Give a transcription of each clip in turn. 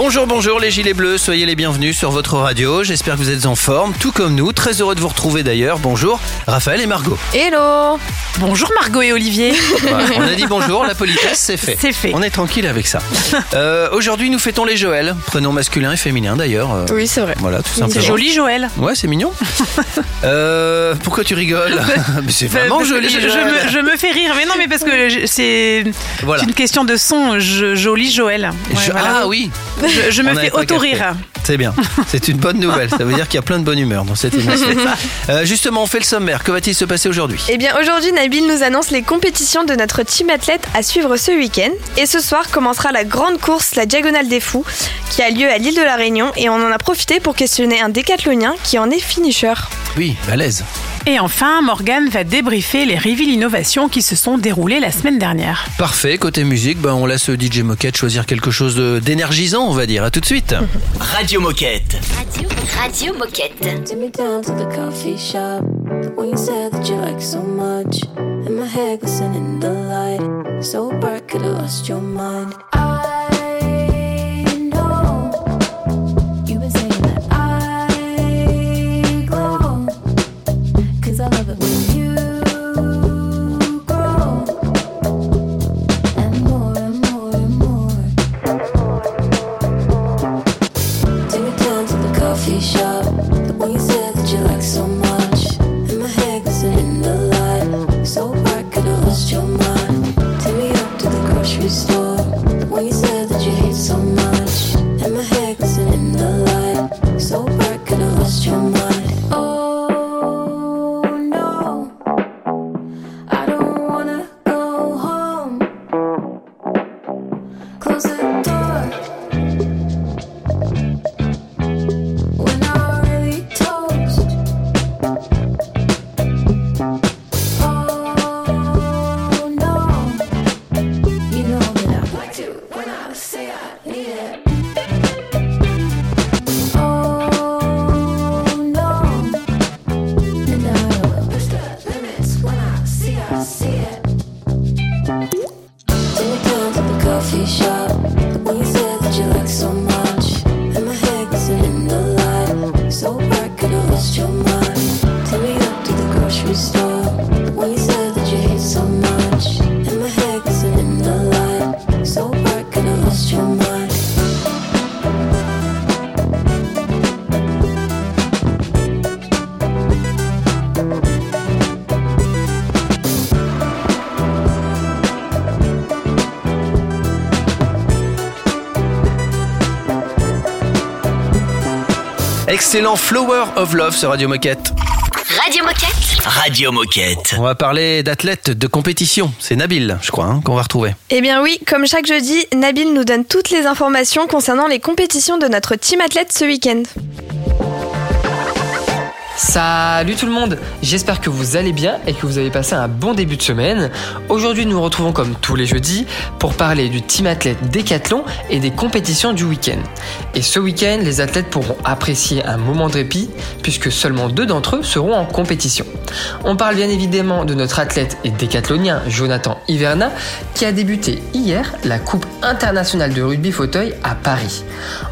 Bonjour, bonjour les gilets bleus, soyez les bienvenus sur votre radio. J'espère que vous êtes en forme, tout comme nous. Très heureux de vous retrouver d'ailleurs. Bonjour, Raphaël et Margot. Hello Bonjour Margot et Olivier. Voilà, on a dit bonjour, la politesse, c'est fait. C'est fait. On est tranquille avec ça. Euh, Aujourd'hui, nous fêtons les Joël, prénom masculin et féminin d'ailleurs. Euh, Oui, c'est vrai. Voilà, tout C'est simplement. joli Joël. Ouais, c'est mignon. Euh, pourquoi tu rigoles C'est vraiment joli. Je, Joël. me, je me fais rire, mais non, mais parce que c'est Voilà. une question de son. Je- joli Joël. Ouais, Je- voilà. Ah oui, Je, me fais auto-rire. c'est bien. C'est une bonne nouvelle. Ça veut dire qu'il y a plein de bonne humeur dans cette émission. Euh, justement, on fait le sommaire. Que va-t-il se passer aujourd'hui? Eh bien aujourd'hui Nabil nous annonce les compétitions de notre team athlète à suivre ce week-end. Et ce soir commencera la grande course, la Diagonale des Fous, qui a lieu à l'île de la Réunion. Et on en a profité pour questionner un décathlonien qui en est finisher. Oui, balèze. Et enfin, Morgane va débriefer les Reveal Innovations qui se sont déroulées la semaine dernière. Parfait. Côté musique, ben, on laisse DJ Moquette choisir quelque chose d'énergisant, on va dire. À tout de suite. Radio Moquette. Radio, Radio Moquette. Excellent Flower of Love sur Radio Moquette. Radio Moquette. Radio Moquette. On va parler d'athlètes de compétition. C'est Nabil, je crois, hein, qu'on va retrouver. Eh bien oui, comme chaque jeudi, Nabil nous donne toutes les informations concernant les compétitions de notre team athlète ce week-end. Salut tout le monde, j'espère que vous allez bien et que vous avez passé un bon début de semaine. Aujourd'hui nous nous retrouvons comme tous les jeudis pour parler du team athlète décathlon et des compétitions du week-end. Et ce week-end, les athlètes pourront apprécier un moment de répit puisque seulement deux d'entre eux seront en compétition. On parle bien évidemment de notre athlète et décathlonien Jonathan Hiverna qui a débuté hier la Coupe internationale de rugby fauteuil à Paris.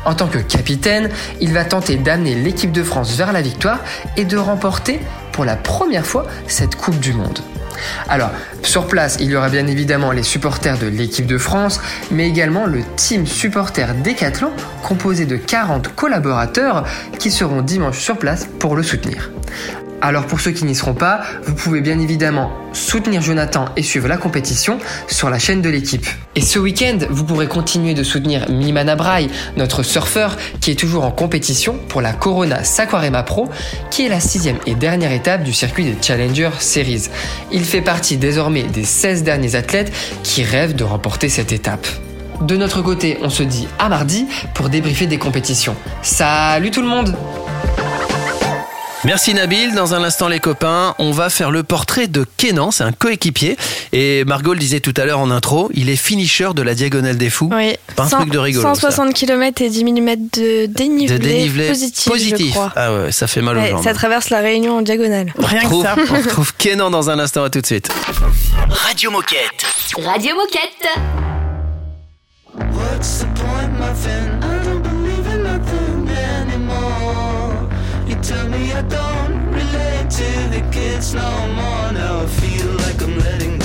En tant que capitaine, il va tenter d'amener l'équipe de France vers la victoire et de remporter pour la première fois cette Coupe du Monde. Alors, sur place, il y aura bien évidemment les supporters de l'équipe de France, mais également le team supporter Décathlon, composé de 40 collaborateurs qui seront dimanche sur place pour le soutenir. Alors pour ceux qui n'y seront pas, vous pouvez bien évidemment soutenir Jonathan et suivre la compétition sur la chaîne de l'équipe. Et ce week-end, vous pourrez continuer de soutenir Mimana Braille, notre surfeur qui est toujours en compétition pour la Corona Saquarema Pro, qui est la sixième et dernière étape du circuit des Challenger Series. Il fait partie désormais des 16 derniers athlètes qui rêvent de remporter cette étape. De notre côté, on se dit à mardi pour débriefer des compétitions. Salut tout le monde Merci Nabil. Dans un instant, les copains, on va faire le portrait de Kenan. C'est un coéquipier. Et Margot le disait tout à l'heure en intro, il est finisher de la Diagonale des Fous. Oui. Pas un 100 truc de rigolo. ça. 160 km et 10 mm de dénivelé, De dénivelé positif, je crois. Ah ouais, ça fait mal aux Ouais, jambes. ça traverse la Réunion en diagonale. Rien que Retrouve- ça. on retrouve Kenan dans un instant. À tout de suite. Radio Moquette. Radio Moquette. What's the point, You tell me I don't relate to the kids no more. Now I feel like I'm letting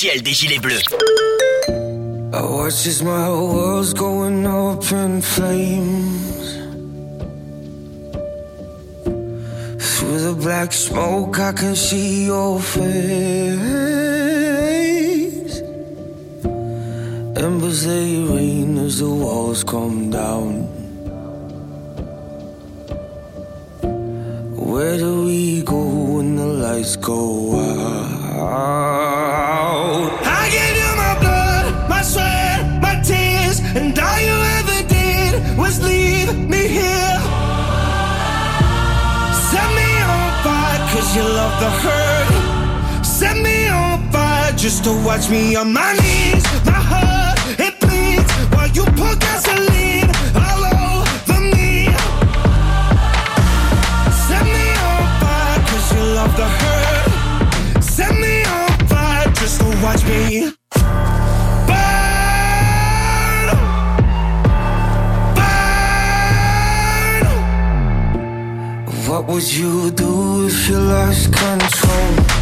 officielle des Gilets Bleus. I watch as my world's going up in flames. Through the black smoke, I can see your face. Embers they rain as the walls come down. Where do we go when the lights go out? here. Set me on fire, cause you love the hurt. Set me on fire just to watch me on my knees. My heart, it bleeds while you pour gasoline all over me. Set me on fire, cause you love the hurt. Set me on fire just to watch me. Would you do if you lost control?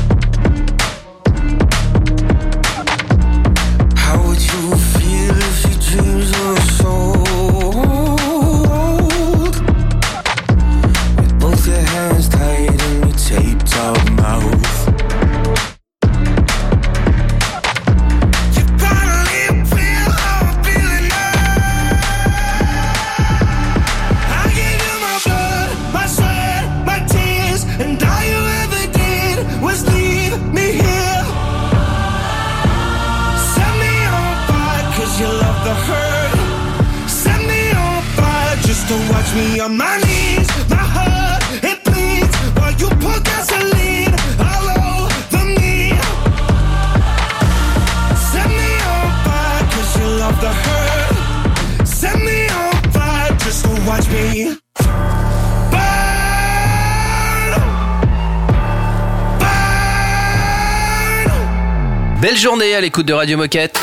Belle journée à l'écoute de Radio Moquette.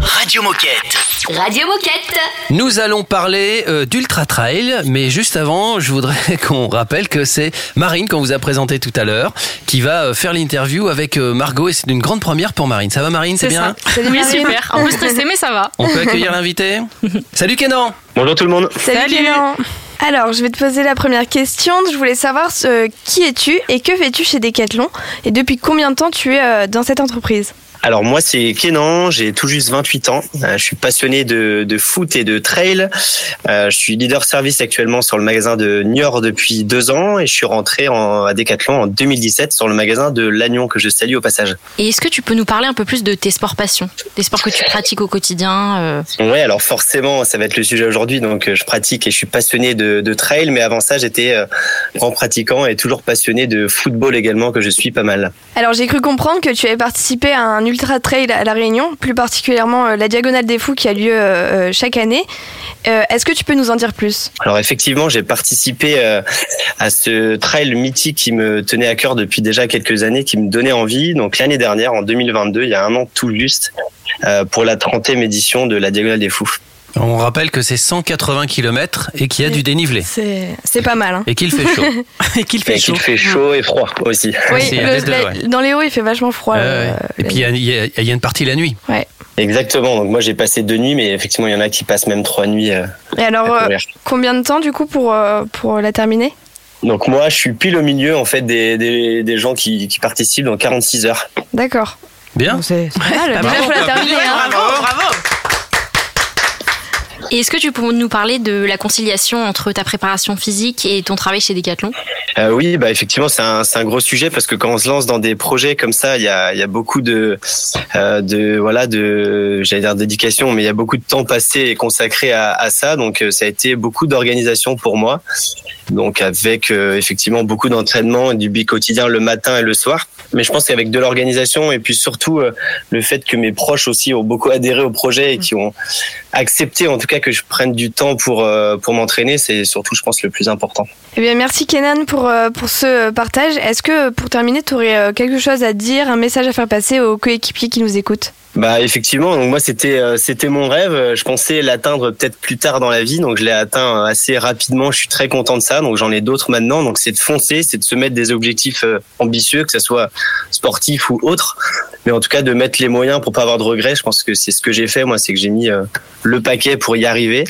Radio Moquette. Radio Moquette. Nous allons parler euh, d'Ultra Trail, mais juste avant, je voudrais qu'on rappelle que c'est Marine qu'on vous a présenté tout à l'heure, qui va euh, faire l'interview avec euh, Margot, et c'est une grande première pour Marine. Ça va Marine, c'est bien? Oui, super. Un peu stressé, mais ça va. On peut accueillir l'invité? Salut Kenan Bonjour tout le monde. Salut, Salut. Alors, je vais te poser la première question. Je voulais savoir euh, qui es-tu et que fais-tu chez Decathlon et depuis combien de temps tu es euh, dans cette entreprise? Alors moi c'est Kenan, j'ai tout juste 28 ans. Euh, je suis passionné de, de foot et de trail. Euh, je suis leader service actuellement sur le magasin de Niort depuis deux ans et je suis rentré en, à Decathlon en 2017 sur le magasin de Lannion que je salue au passage. Et est-ce que tu peux nous parler un peu plus de tes sports passions Des sports que tu pratiques au quotidien euh, Ouais, alors forcément ça va être le sujet aujourd'hui. Donc je pratique et je suis passionné de, de trail, mais avant ça j'étais euh, grand pratiquant et toujours passionné de football également que je suis pas mal. Alors, j'ai cru comprendre que tu avais participé à un ultra trail à La Réunion, plus particulièrement euh, la Diagonale des Fous qui a lieu euh, euh, chaque année. Est-ce que tu peux nous en dire plus? Alors effectivement, j'ai participé à ce trail mythique qui me tenait à cœur depuis déjà quelques années, qui me donnait envie. Donc l'année dernière, en 2022, il y a un an tout juste, pour la 30e édition de la Diagonale des Fous. On rappelle que c'est 180 km et qu'il y a du dénivelé. C'est c'est pas mal. Hein Et qu'il fait chaud. Et qu'il fait chaud. qu'il fait chaud et froid aussi. oui, le- deux, la- ouais. dans les hauts, il fait vachement froid. Ouais, euh, ouais. Et puis il y a- y, y une partie la nuit. Exactement. Donc moi j'ai passé deux nuits, mais effectivement il y en a qui passent même trois nuits euh, Et alors, euh, combien de temps du coup pour, euh, pour la terminer? Donc moi je suis pile au milieu en fait des, des, des gens qui, qui participent dans 46 heures. D'accord. Bien. C'est c'est pas mal. Déjà, bravo, faut la bravo, terminer. hein. bravo, bravo. Et est-ce que tu peux nous parler de la conciliation entre ta préparation physique et ton travail chez Decathlon? Euh, oui, bah effectivement, c'est un, un gros sujet parce que quand on se lance dans des projets comme ça, il y a, y a beaucoup de, euh, de voilà, de, j'allais dire dédication, mais il y a beaucoup de temps passé et consacré à, à ça. Donc, euh, ça a été beaucoup d'organisation pour moi. Donc, avec euh, effectivement beaucoup d'entraînement et du bi quotidien le matin et le soir. Mais je pense qu'avec de l'organisation et puis surtout euh, le fait que mes proches aussi ont beaucoup adhéré au projet et qui ont accepté, en tout cas, que je prenne du temps pour euh, pour m'entraîner, c'est surtout, je pense, le plus important. Eh bien, merci Kenan pour, pour ce partage. Est-ce que pour terminer, tu aurais quelque chose à dire, un message à faire passer aux coéquipiers qui nous écoutent? Bah effectivement, donc moi c'était euh, c'était mon rêve. Je pensais l'atteindre peut-être plus tard dans la vie, donc je l'ai atteint assez rapidement. Je suis très content de ça. Donc j'en ai d'autres maintenant. Donc c'est de foncer, c'est de se mettre des objectifs euh, ambitieux, que ce soit sportif ou autre. Mais en tout cas de mettre les moyens pour pas avoir de regrets. Je pense que c'est ce que j'ai fait. Moi, c'est que j'ai mis euh, le paquet pour y arriver.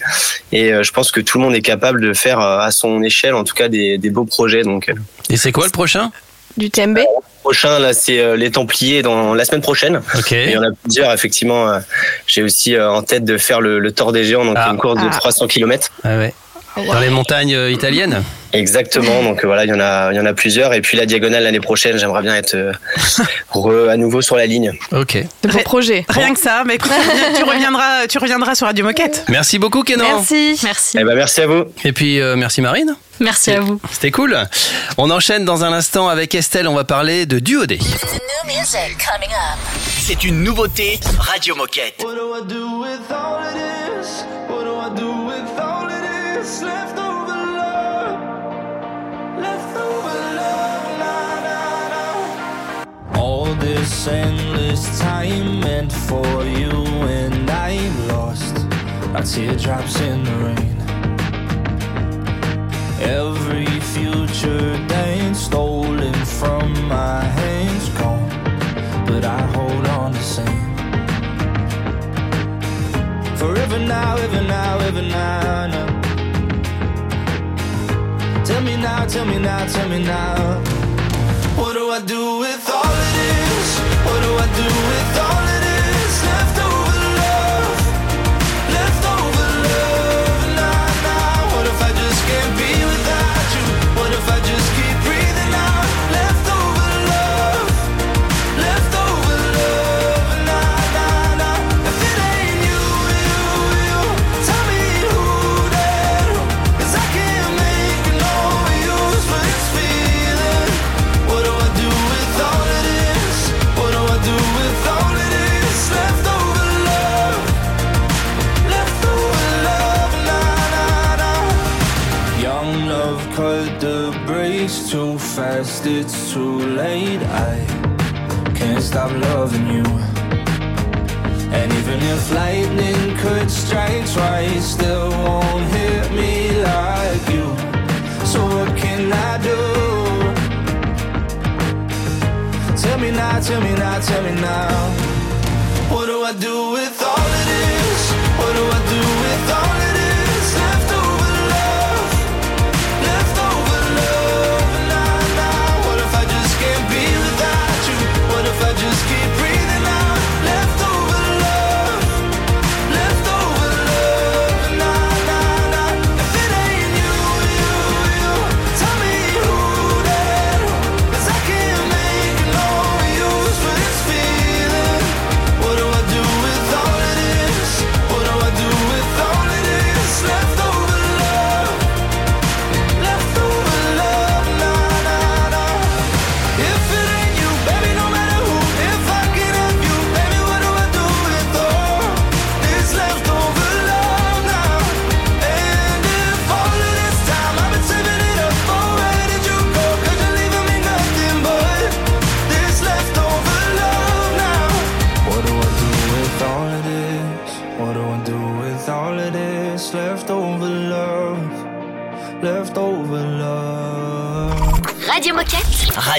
Et euh, je pense que tout le monde est capable de faire euh, à son échelle, en tout cas des, des beaux projets. Donc euh, Et c'est quoi le prochain? Du TMB prochain là, c'est euh, les Templiers dans la semaine prochaine. Ok. Il y en a plusieurs, effectivement. euh, J'ai aussi euh, en tête de faire le, le Tour des Géants, donc Ah. une course de Ah. 300 km. Ah ouais. Dans les montagnes euh, italiennes Exactement. Donc euh, voilà, il y en a, il y en a plusieurs. Et puis la diagonale l'année prochaine, j'aimerais bien être euh, re- à nouveau sur la ligne. Ok. de Ré- projets. Rien que ça, mais écoute, tu reviendras, tu reviendras sur Radio Moquette. Merci beaucoup Kenan. Merci. Merci. Eh ben merci à vous. Et puis euh, merci Marine. Merci à vous. C'était cool. On enchaîne dans un instant avec Estelle. On va parler de duodé. C'est une nouveauté Radio Moquette. What do I do All this endless time meant for you and I'm lost like teardrops in the rain. Every future dance stolen from my hands gone But I hold on to same. Forever now, ever now, ever now now, tell me now, tell me now. What do I do with all of this? What do I do with all of this? too late. I can't stop loving you. And even if lightning could strike twice, still won't hit me like you. So what can I do? Tell me now, tell me now, tell me now. What do I do with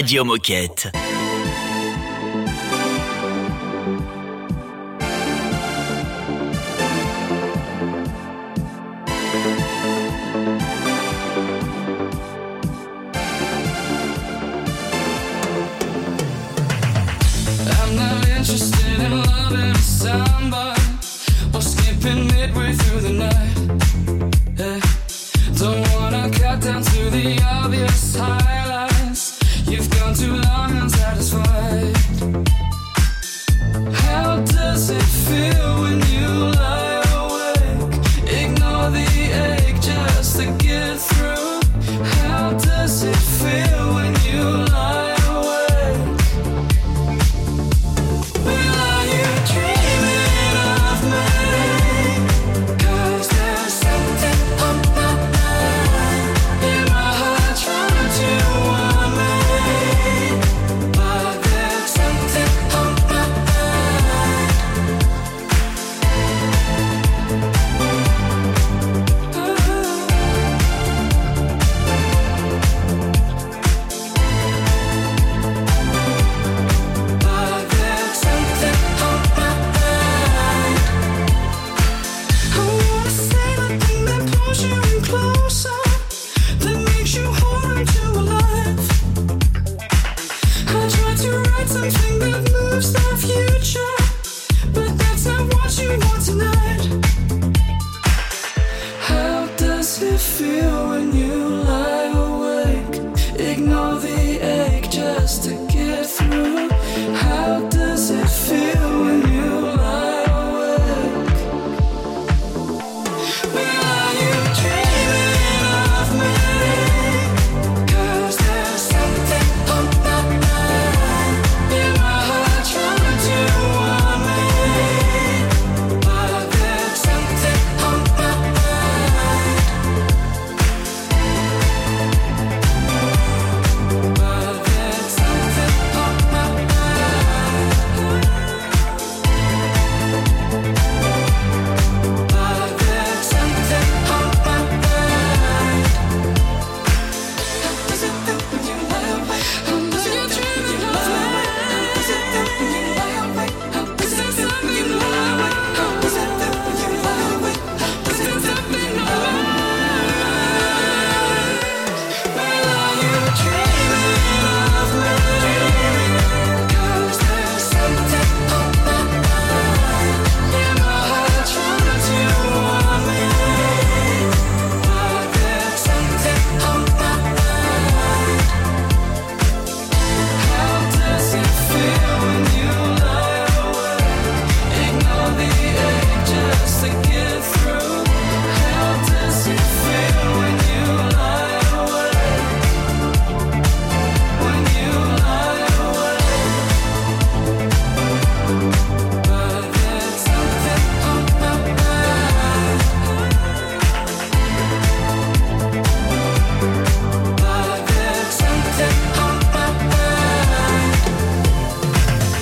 Radio Moquette.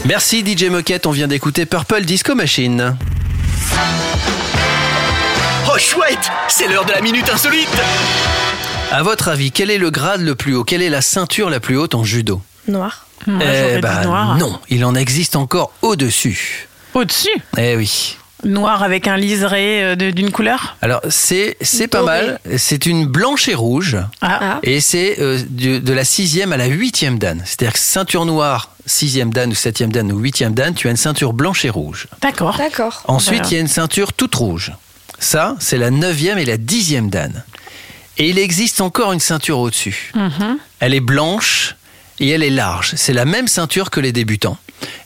Merci DJ Moquette, on vient d'écouter Purple Disco Machine. Oh chouette, c'est l'heure de la minute insolite. À votre avis, quel est le grade le plus haut? Quelle est la ceinture la plus haute en judo? Noir. Moi, Eh ben, noir. non, il en existe encore au-dessus. Au-dessus? Eh oui. Noir avec un liseré euh, de- d'une couleur Alors c'est c'est pas mal. C'est une blanche et rouge. Ah, Ah. Et c'est euh, du- de la sixième à la huitième dan. C'est-à-dire que ceinture noire, sixième dan ou septième dan ou huitième dan, tu as une ceinture blanche et rouge. d'accord. D'accord. Ensuite, Voilà. il y a une ceinture toute rouge. Ça, c'est la neuvième et la dixième dan. Et il existe encore une ceinture au-dessus. Mhm. Elle est blanche et elle est large. C'est la même ceinture que les débutants.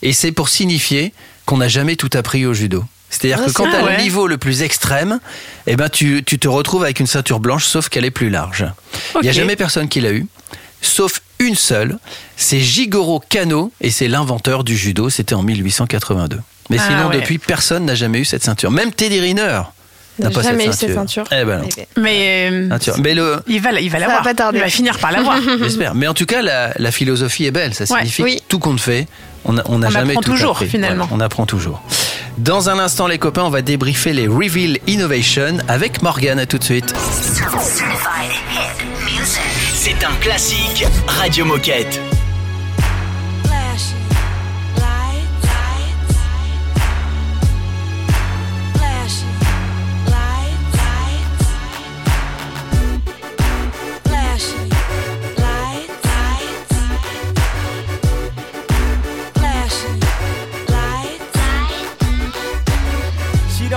Et c'est pour signifier qu'on n'a jamais tout appris au judo. C'est-à-dire Ah, que c'est quand tu as le niveau le plus extrême, eh ben tu, tu te retrouves avec une ceinture blanche, sauf qu'elle est plus large. Il n'y a jamais personne qui l'a eu, sauf une seule. C'est Jigoro Kano, et c'est l'inventeur du judo. C'était en 1882. Mais Ah, sinon, ouais. depuis, personne n'a jamais eu cette ceinture. Même Teddy Riner n'a N'a pas jamais eu cette ceinture. ceinture. Eh ben non. Eh ben. Mais euh, Ceinture. Mais le, il va, il va l'avoir. Il va finir par l'avoir. J'espère. Mais en tout cas, la, la philosophie est belle. Ça Ouais. signifie Oui. que tout compte fait, on n'a on On jamais apprend tout toujours, appris. finalement. Voilà, on apprend toujours. Dans un instant, les copains, on va débriefer les Reveal Innovation avec Morgane. À tout de suite. C'est un classique Radio Moquette.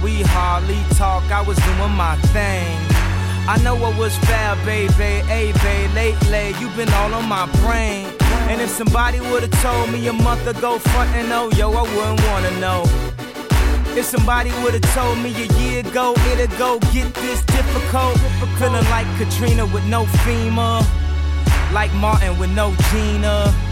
We hardly talk. I was doing my thing. I know what was fair, baby. Hey, babe, lately you've been all on my brain. And if somebody would've told me a month ago, front and oh, yo, I wouldn't wanna know. If somebody would've told me a year ago, it'd go get this difficult. Feeling like Katrina with no FEMA. Like Martin with no Gina.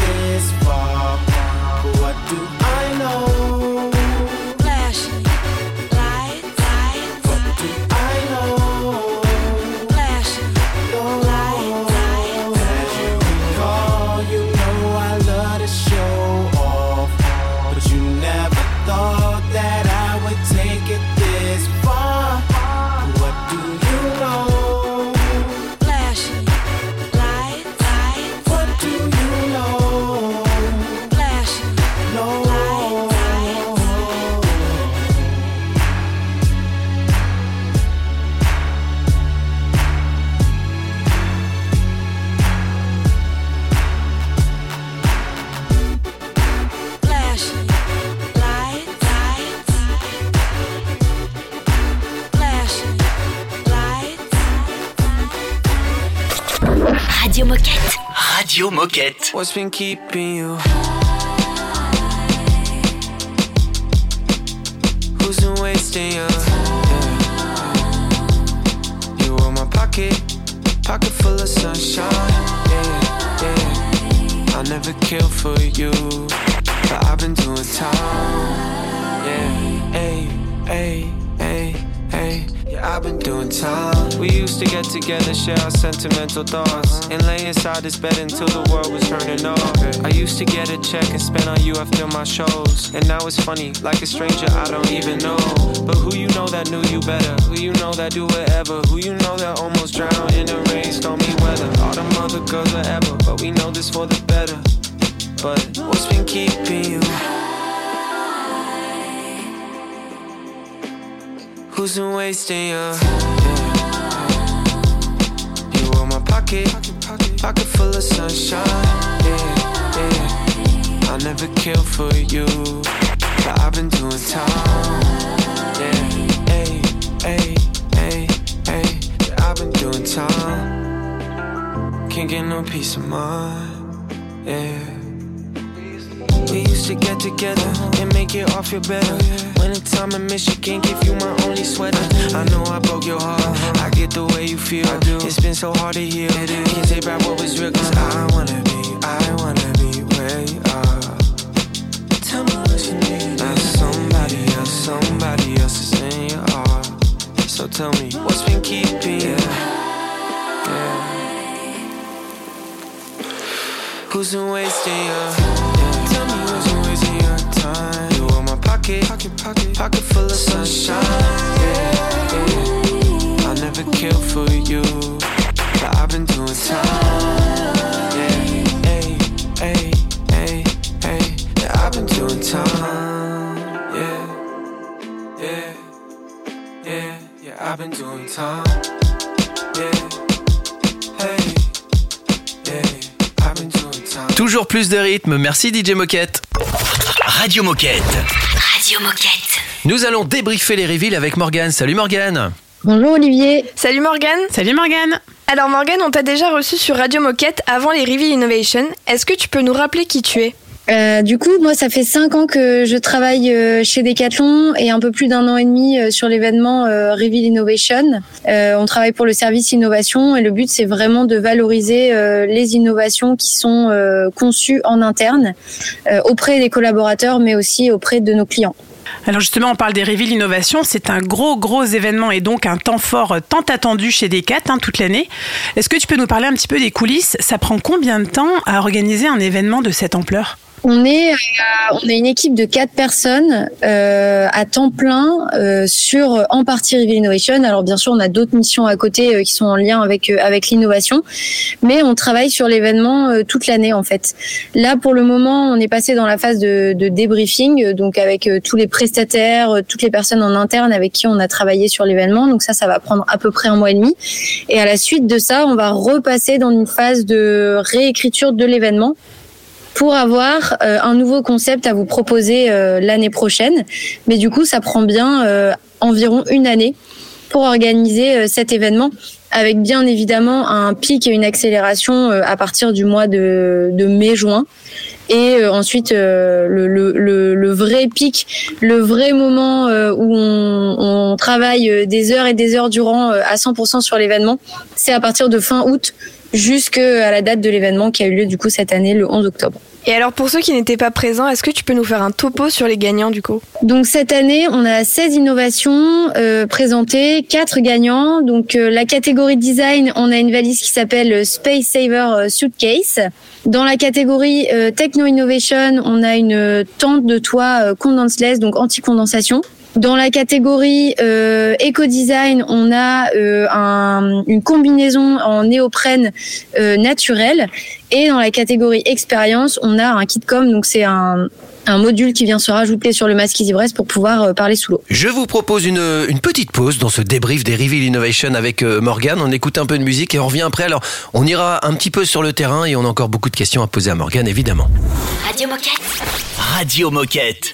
Radio Moquette. What's been keeping you? Who's been wasting you? Yeah. You were my pocket, pocket full of sunshine. Yeah, yeah. I'll never kill for you. but I've been doing time. I've been doing time. We used to get together, share our sentimental thoughts, and lay inside this bed until the world was turning off. I used to get a check and spend on you after my shows, and now it's funny, like a stranger I don't even know. But who you know that knew you better? Who you know that do whatever? Who you know that almost drowned in the rain, stormy weather? All them other girls are ever, but we know this for the better. But what's been keeping you? Who's been wasting you? Yeah. You were my pocket, pocket full of sunshine. Yeah, yeah. I'll never kill for you, but I've been doing time. Yeah, hey, hey, hey, hey. I've been doing time. Can't get no peace of mind. Yeah. We used to get together and make it all feel better. When in time in Michigan, give you my only sweater. I know I broke your heart. I get the way you feel. It's been so hard to heal. Can't take back what was real, cause I wanna be, I wanna be where you are. Tell me what you need. Now somebody else, somebody else is in your heart. So tell me, what's been keeping you? Yeah. Who's been wasting your Toujours plus de rythme. Merci DJ Moquette. Radio Moquette. Radio Moquette. Nous allons débriefer les reveals avec Morgane. Salut Morgane. Bonjour Olivier. Salut Morgane. Salut Morgane. Alors Morgane, on t'a déjà reçu sur Radio Moquette avant les Reveal Innovation. Est-ce que tu peux nous rappeler qui tu es? Euh, du coup, moi, ça fait cinq ans que je travaille euh, chez Decathlon et un peu plus d'un an et demi euh, sur l'événement Reveal Innovation. On travaille pour le service innovation et le but, c'est vraiment de valoriser les innovations qui sont conçues en interne auprès des collaborateurs, mais aussi auprès de nos clients. Alors justement, on parle des Reveal Innovation. C'est un gros, gros événement et donc un temps fort tant attendu chez Decat hein, toute l'année. Est-ce que tu peux nous parler un petit peu des coulisses? Ça prend combien de temps à organiser un événement de cette ampleur? On est, euh, on est une équipe de quatre personnes euh, à temps plein euh, sur en partie Reveal Innovation. Alors bien sûr, on a d'autres missions à côté euh, qui sont en lien avec euh, avec l'innovation, mais on travaille sur l'événement euh, toute l'année en fait. Là, pour le moment, on est passé dans la phase de, de débriefing, euh, donc avec euh, tous les prestataires, euh, toutes les personnes en interne avec qui on a travaillé sur l'événement. Donc ça, ça va prendre à peu près un mois et demi. Et à la suite de ça, on va repasser dans une phase de réécriture de l'événement pour avoir euh, un nouveau concept à vous proposer euh, l'année prochaine. Mais du coup, ça prend bien euh, environ une année pour organiser cet événement avec bien évidemment un pic et une accélération à partir du mois de mai-juin. Et euh, ensuite, euh, le, le, vrai pic, le vrai moment euh, où on, on travaille des heures et des heures durant à 100% sur l'événement, c'est à partir de fin août jusqu'à la date de l'événement qui a eu lieu du coup cette année, le 11 octobre. Et alors pour ceux qui n'étaient pas présents, est-ce que tu peux nous faire un topo sur les gagnants du coup? Donc cette année, on a 16 innovations euh, présentées, 4 gagnants. Donc euh, la catégorie design, on a une valise qui s'appelle Space Saver euh, Suitcase. Dans la catégorie euh, Techno Innovation, on a une tente de toit euh, condenseless, donc anti-condensation. Dans la catégorie euh, éco-design, on a euh, un- une combinaison en néoprène euh, naturel. Et dans la catégorie expérience, on a un kit com, donc c'est un, un module qui vient se rajouter sur le masque EasyBrest pour pouvoir euh, parler sous l'eau. Je vous propose une, une petite pause dans ce débrief des Reveal Innovation avec euh, Morgane. On écoute un peu de musique et on revient après. Alors, on ira un petit peu sur le terrain et on a encore beaucoup de questions à poser à Morgane, évidemment. Radio Moquette. Radio Moquette.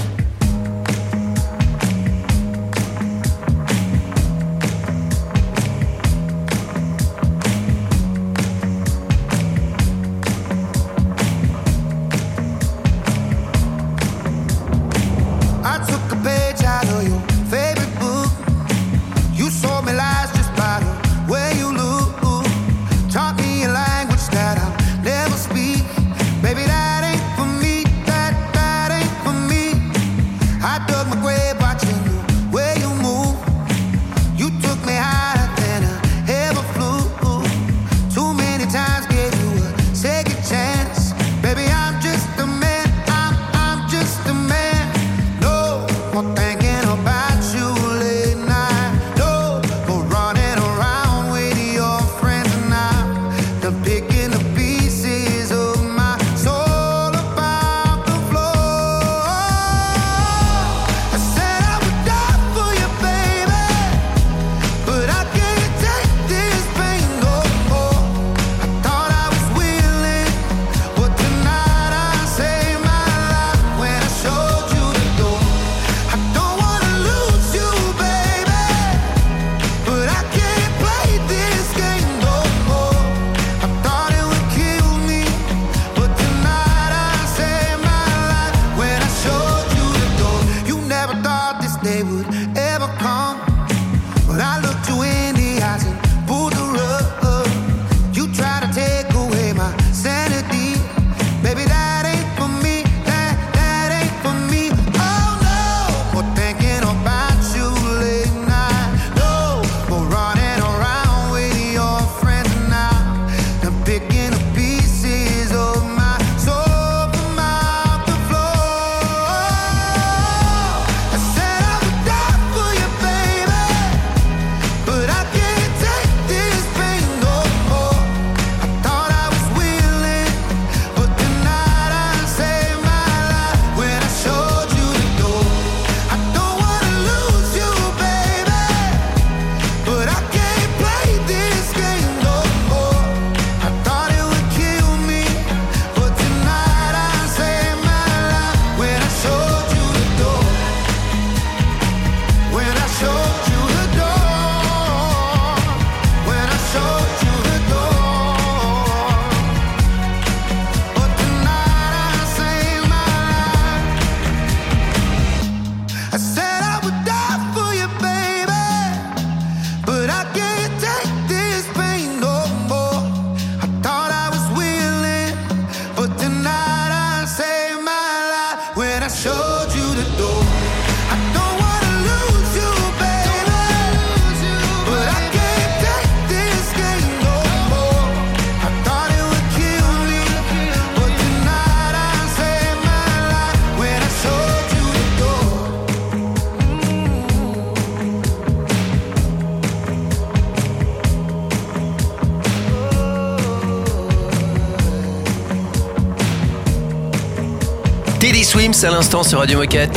À l'instant sur Radio Moquette.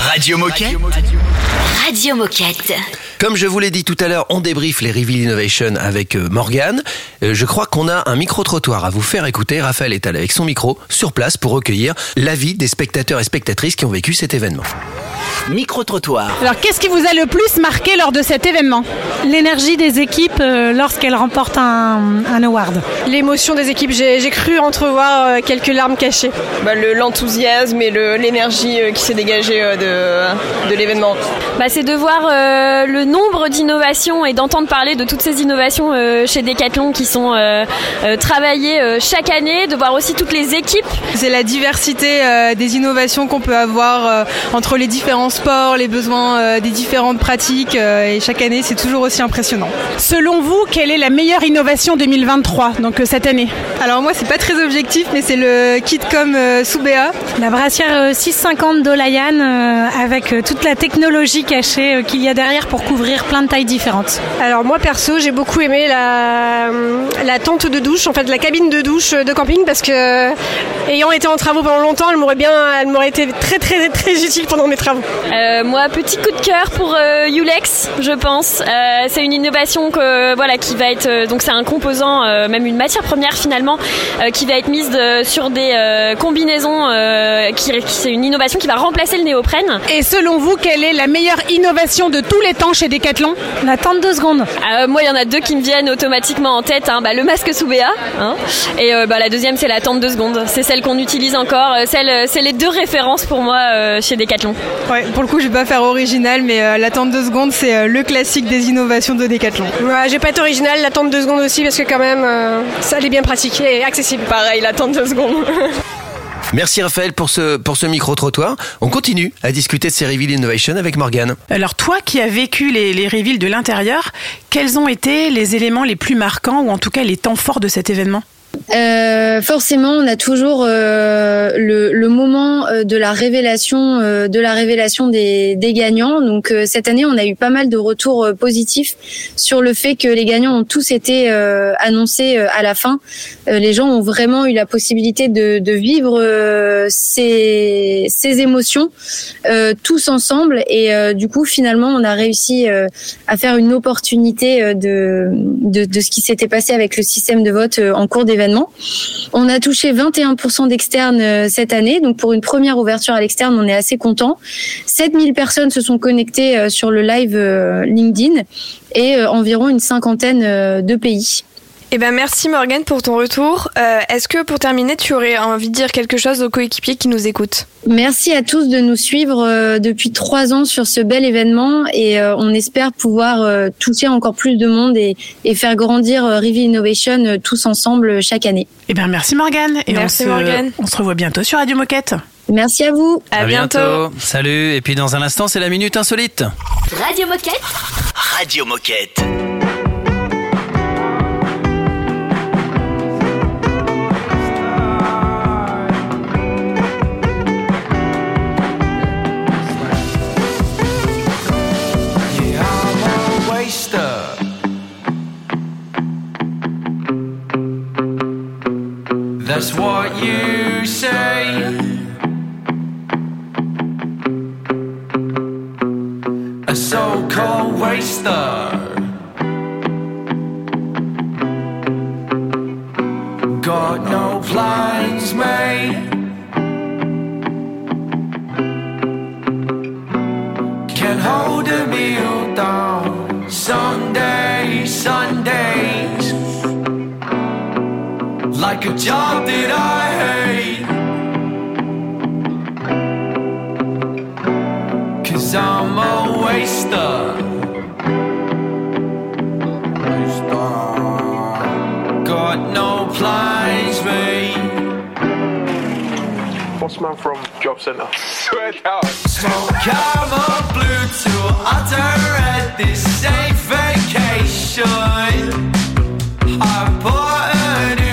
Radio Moquette. Radio Moquette. Comme je vous l'ai dit tout à l'heure, on débriefe les Reveal Innovation avec euh, Morgane. Euh, Je crois qu'on a un micro-trottoir à vous faire écouter. Raphaël est allé avec son micro sur place pour recueillir l'avis des spectateurs et spectatrices qui ont vécu cet événement. Micro-trottoir. Alors, qu'est-ce qui vous a le plus marqué lors de cet événement? L'énergie des équipes euh, lorsqu'elles remportent un, un award. L'émotion des équipes, j'ai j'ai cru entrevoir euh, quelques larmes cachées. Bah, le- L'enthousiasme et le- l'énergie euh, qui s'est dégagée euh, de, de l'événement. Bah, c'est de voir euh, le nombre d'innovations et d'entendre parler de toutes ces innovations euh, chez Decathlon qui sont euh, euh, travaillées euh, chaque année, de voir aussi toutes les équipes. C'est la diversité euh, des innovations qu'on peut avoir euh, entre les différents sports, les besoins euh, des différentes pratiques euh, et chaque année c'est toujours aussi impressionnant. Selon vous, quelle est la meilleure innovation 2023, donc euh, cette année? Alors moi c'est pas très objectif mais c'est le kit comme euh, Soubea. La brassière euh, 650 d'Olayan euh, avec euh, toute la technologie cachée euh, qu'il y a derrière pour couvrir plein de tailles différentes. Alors moi perso j'ai beaucoup aimé la, la tente de douche, en fait la cabine de douche de camping parce que ayant été en travaux pendant longtemps elle m'aurait bien elle m'aurait été très très très utile pendant mes travaux. Euh, moi, petit coup de cœur pour euh, Ulex, je pense. Euh, c'est une innovation que voilà qui va être donc c'est un composant, euh, même une matière première finalement, euh, qui va être mise de- sur des euh, combinaisons. euh, qui, qui- c'est une innovation qui va remplacer le néoprène. Et selon vous, quelle est la meilleure innovation de tous les temps chez Decathlon La tente de secondes. Euh, moi, il y en a deux qui me viennent automatiquement en tête. hein. Bah, le masque sous BA, hein. et euh, bah, la deuxième c'est la tente de secondes. C'est celle qu'on utilise encore. Euh, c'est les deux références pour moi euh, chez Decathlon. Ouais, pour le coup, je vais pas faire original, mais euh, l'attente de secondes, c'est euh, le classique des innovations de Decathlon. Ouais, j'ai pas été original, l'attente de secondes aussi, parce que quand même, euh, ça elle est bien pratique et accessible. Pareil, l'attente de secondes. Merci Raphaël pour ce, pour ce micro-trottoir. On continue à discuter de ces Reveal Innovation avec Morgane. Alors toi qui as vécu les, les reveals de l'intérieur, quels ont été les éléments les plus marquants ou en tout cas les temps forts de cet événement? Euh, forcément, on a toujours euh, le, le moment euh, de la révélation, euh, de la révélation des, des gagnants. Donc euh, cette année, on a eu pas mal de retours positifs sur le fait que les gagnants ont tous été annoncés à la fin. Les gens ont vraiment eu la possibilité de, de vivre ces, ces émotions tous ensemble. Et du coup, finalement, on a réussi à faire une opportunité de, de, de ce qui s'était passé avec le système de vote en cours On a touché 21% d'externes euh, cette année, donc pour une première ouverture à l'externe, on est assez content. 7000 personnes se sont connectées euh, sur le live euh, LinkedIn et environ une cinquantaine de pays. Eh ben merci Morgane pour ton retour. Euh, Est-ce que pour terminer, tu aurais envie de dire quelque chose aux coéquipiers qui nous écoutent? Merci à tous de nous suivre euh, depuis trois ans sur ce bel événement et euh, on espère pouvoir euh, toucher encore plus de monde et, et faire grandir euh, Reveal Innovation euh, tous ensemble euh, chaque année. Eh bien merci Morgane. Et Merci on se, Morgane. On se revoit bientôt sur Radio Moquette. Merci à vous. À, bientôt. Salut. Et puis dans un instant, c'est la minute insolite. Radio Moquette. Radio Moquette. That's what you say. A so called waster. Got no plans made. job that I hate. Cause I'm a waster. Got no plans, mate. What's man from Job Centre? Sweat out. Smoke karma blue to utter at this safe vacation. I bought a new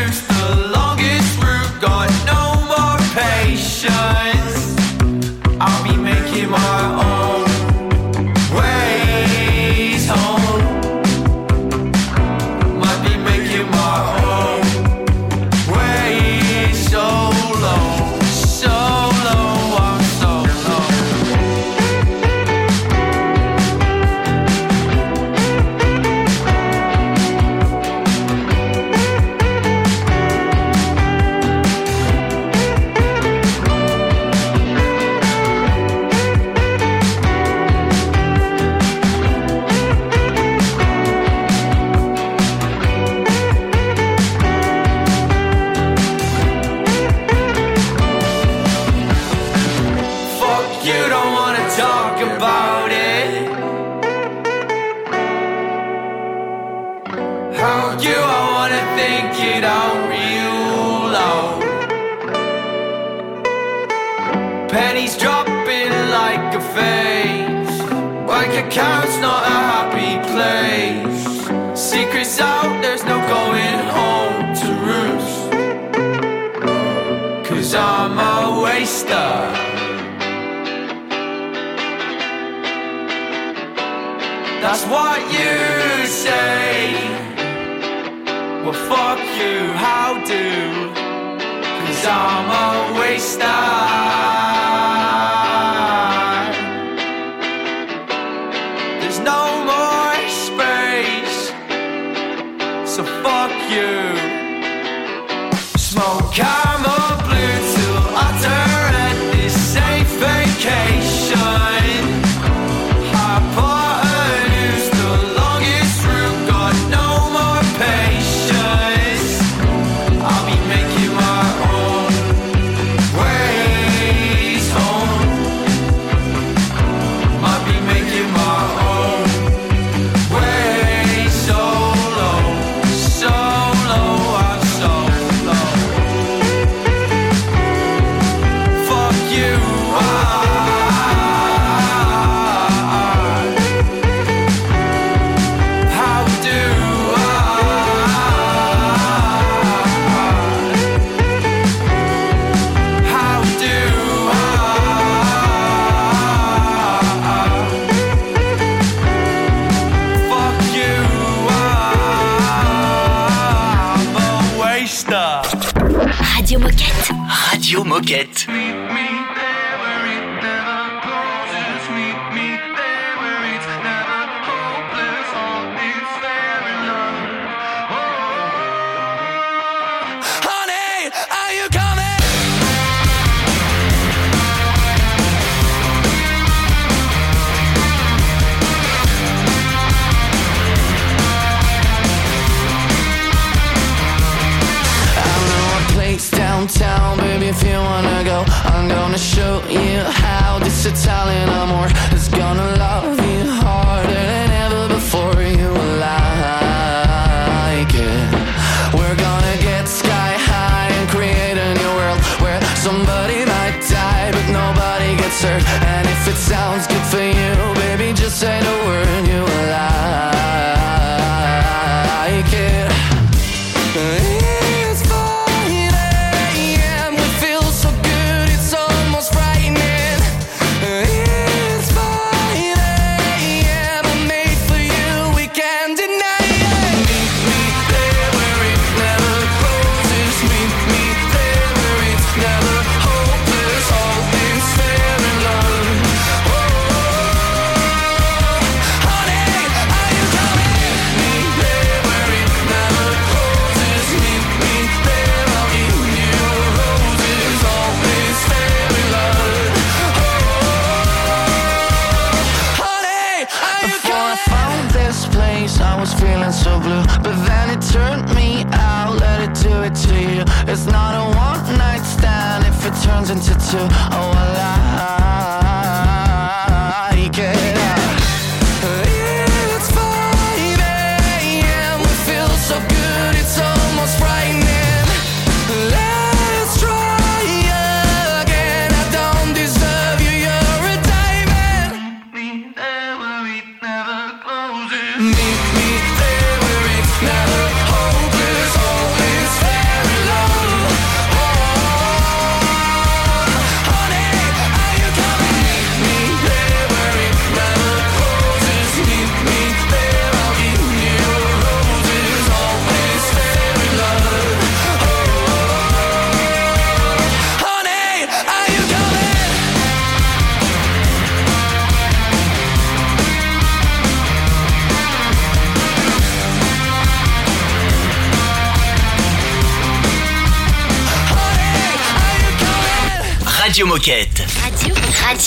couch, not a happy place. Secrets out, there's no going home to roost. Cause I'm a waster. That's what you say. Well, fuck you, how do? Cause I'm a waster. Italian, I'm more is gonna love to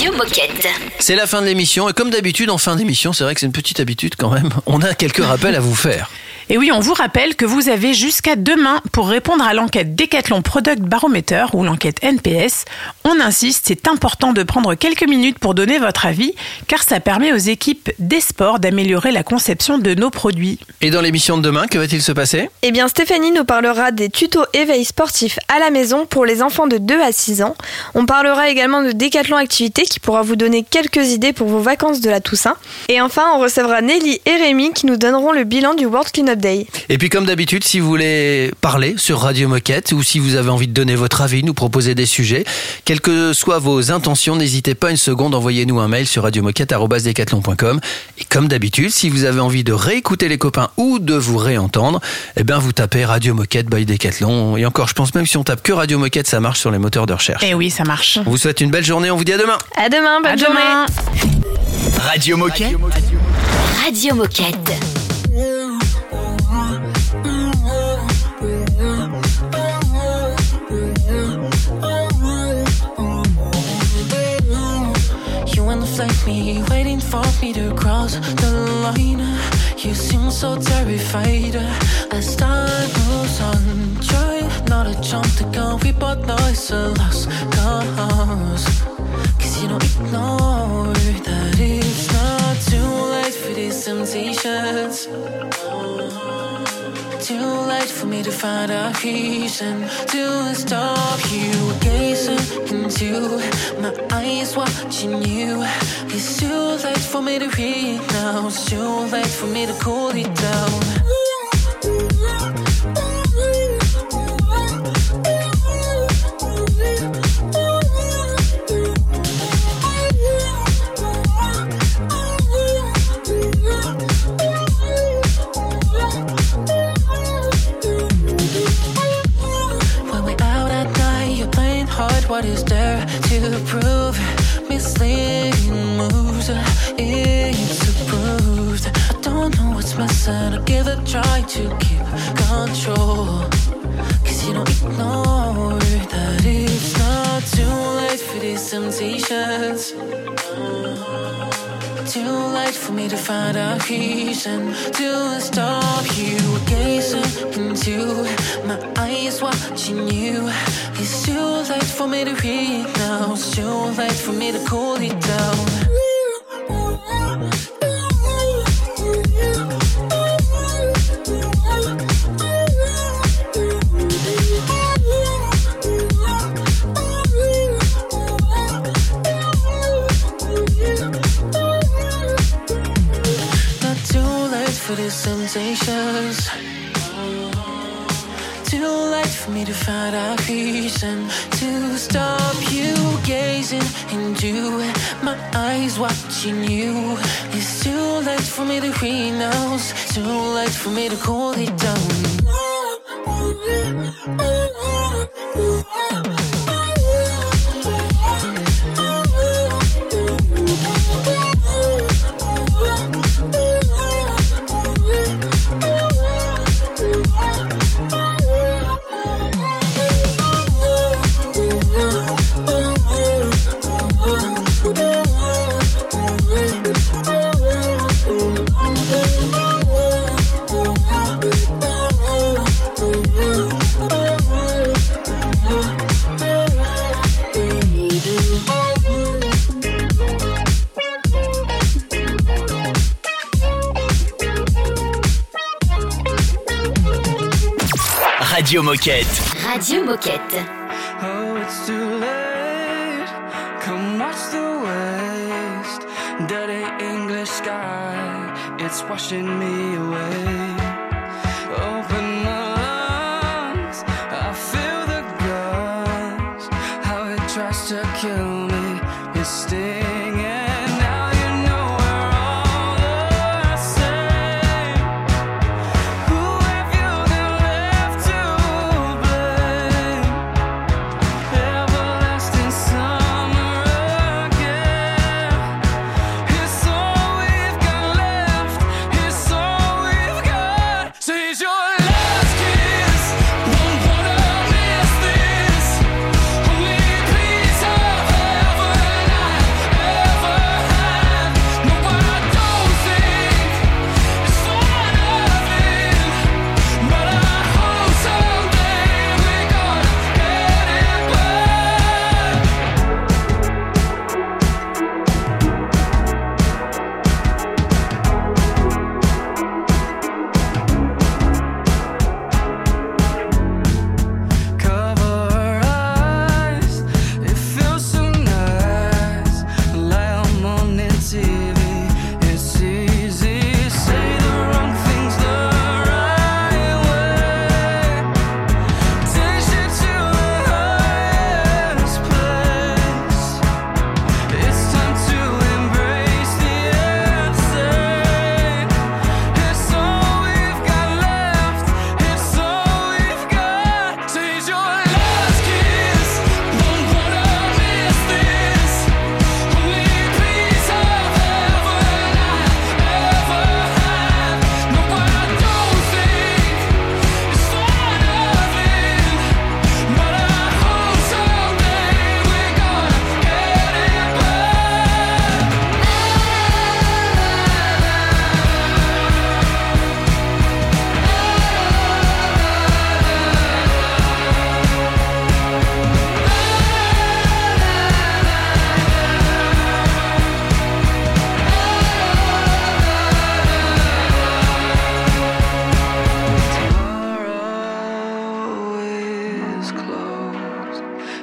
Radio Moquette. C'est la fin de l'émission et comme d'habitude en fin d'émission, c'est vrai que c'est une petite habitude quand même, on a quelques rappels à vous faire. Et oui, on vous rappelle que vous avez jusqu'à demain pour répondre à l'enquête Decathlon Product Barometer ou l'enquête NPS. On insiste, c'est important de prendre quelques minutes pour donner votre avis car ça permet aux équipes des sports d'améliorer la conception de nos produits. Et dans l'émission de demain, que va-t-il se passer? Eh bien, Stéphanie nous parlera des tutos éveil sportif à la maison pour les enfants de 2 à 6 ans. On parlera également de Décathlon Activité qui pourra vous donner quelques idées pour vos vacances de la Toussaint. Et enfin, on recevra Nelly et Rémi qui nous donneront le bilan du World Cleanup Day. Et puis comme d'habitude, si vous voulez parler sur Radio Moquette ou si vous avez envie de donner votre avis, nous proposer des sujets, quelles que soient vos intentions, n'hésitez pas une seconde, envoyez-nous un mail sur radiomoquette.com. Et comme d'habitude, si vous avez envie de réécouter les copains ou de vous réentendre, eh bien vous tapez Radio Moquette by Decathlon. Et encore, je pense même si on tape que Radio Moquette, ça marche sur les moteurs de recherche. Eh oui, ça marche. On vous souhaite une belle journée, on vous dit à demain. À demain, bonne À journée. demain. Radio Moquette. Radio Moquette. You wanna flank me, waiting for me to cross the line. You seem so terrified as time moves on. Try not to jump the gun, we both know it's a lost. Cause you don't ignore that it's not too late for these temptations. Too late for me to find a reason to stop you gazing into my eyes, watching you. It's too late for me to read now. It's too late for me to cool it down. Me to find a reason to stop you gazing into my eyes, watching you. It's too late for me to read now. It's too late for me to cool it down. Find a reason to stop you gazing into my eyes, watching you. It's too late for me to now. Too late for me to cool it down. Moquette. Radio Moquette. Oh, it's too late. Come watch the waste. Dirty English sky. It's washing me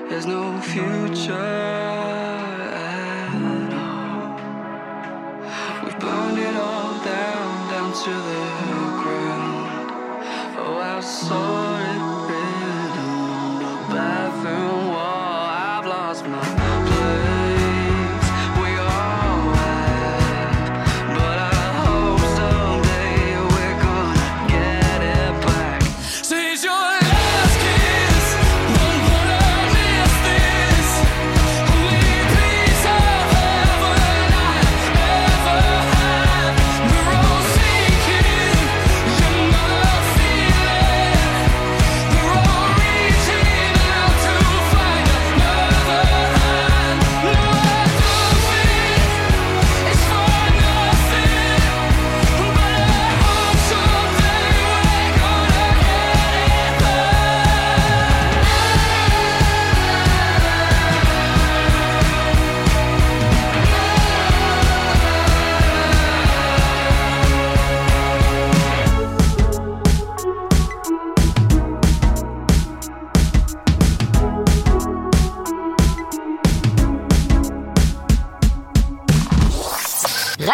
There's no future at all. We've burned it all down, down to the ground. Oh, our soul.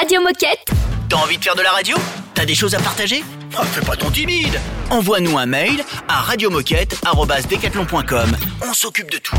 Radio Moquette. T'as envie de faire de la radio? T'as des choses à partager? Oh, fais pas ton timide Envoie-nous un mail à radiomoquette.com. On s'occupe de tout.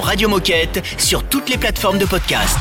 Radio Moquette sur toutes les plateformes de podcast.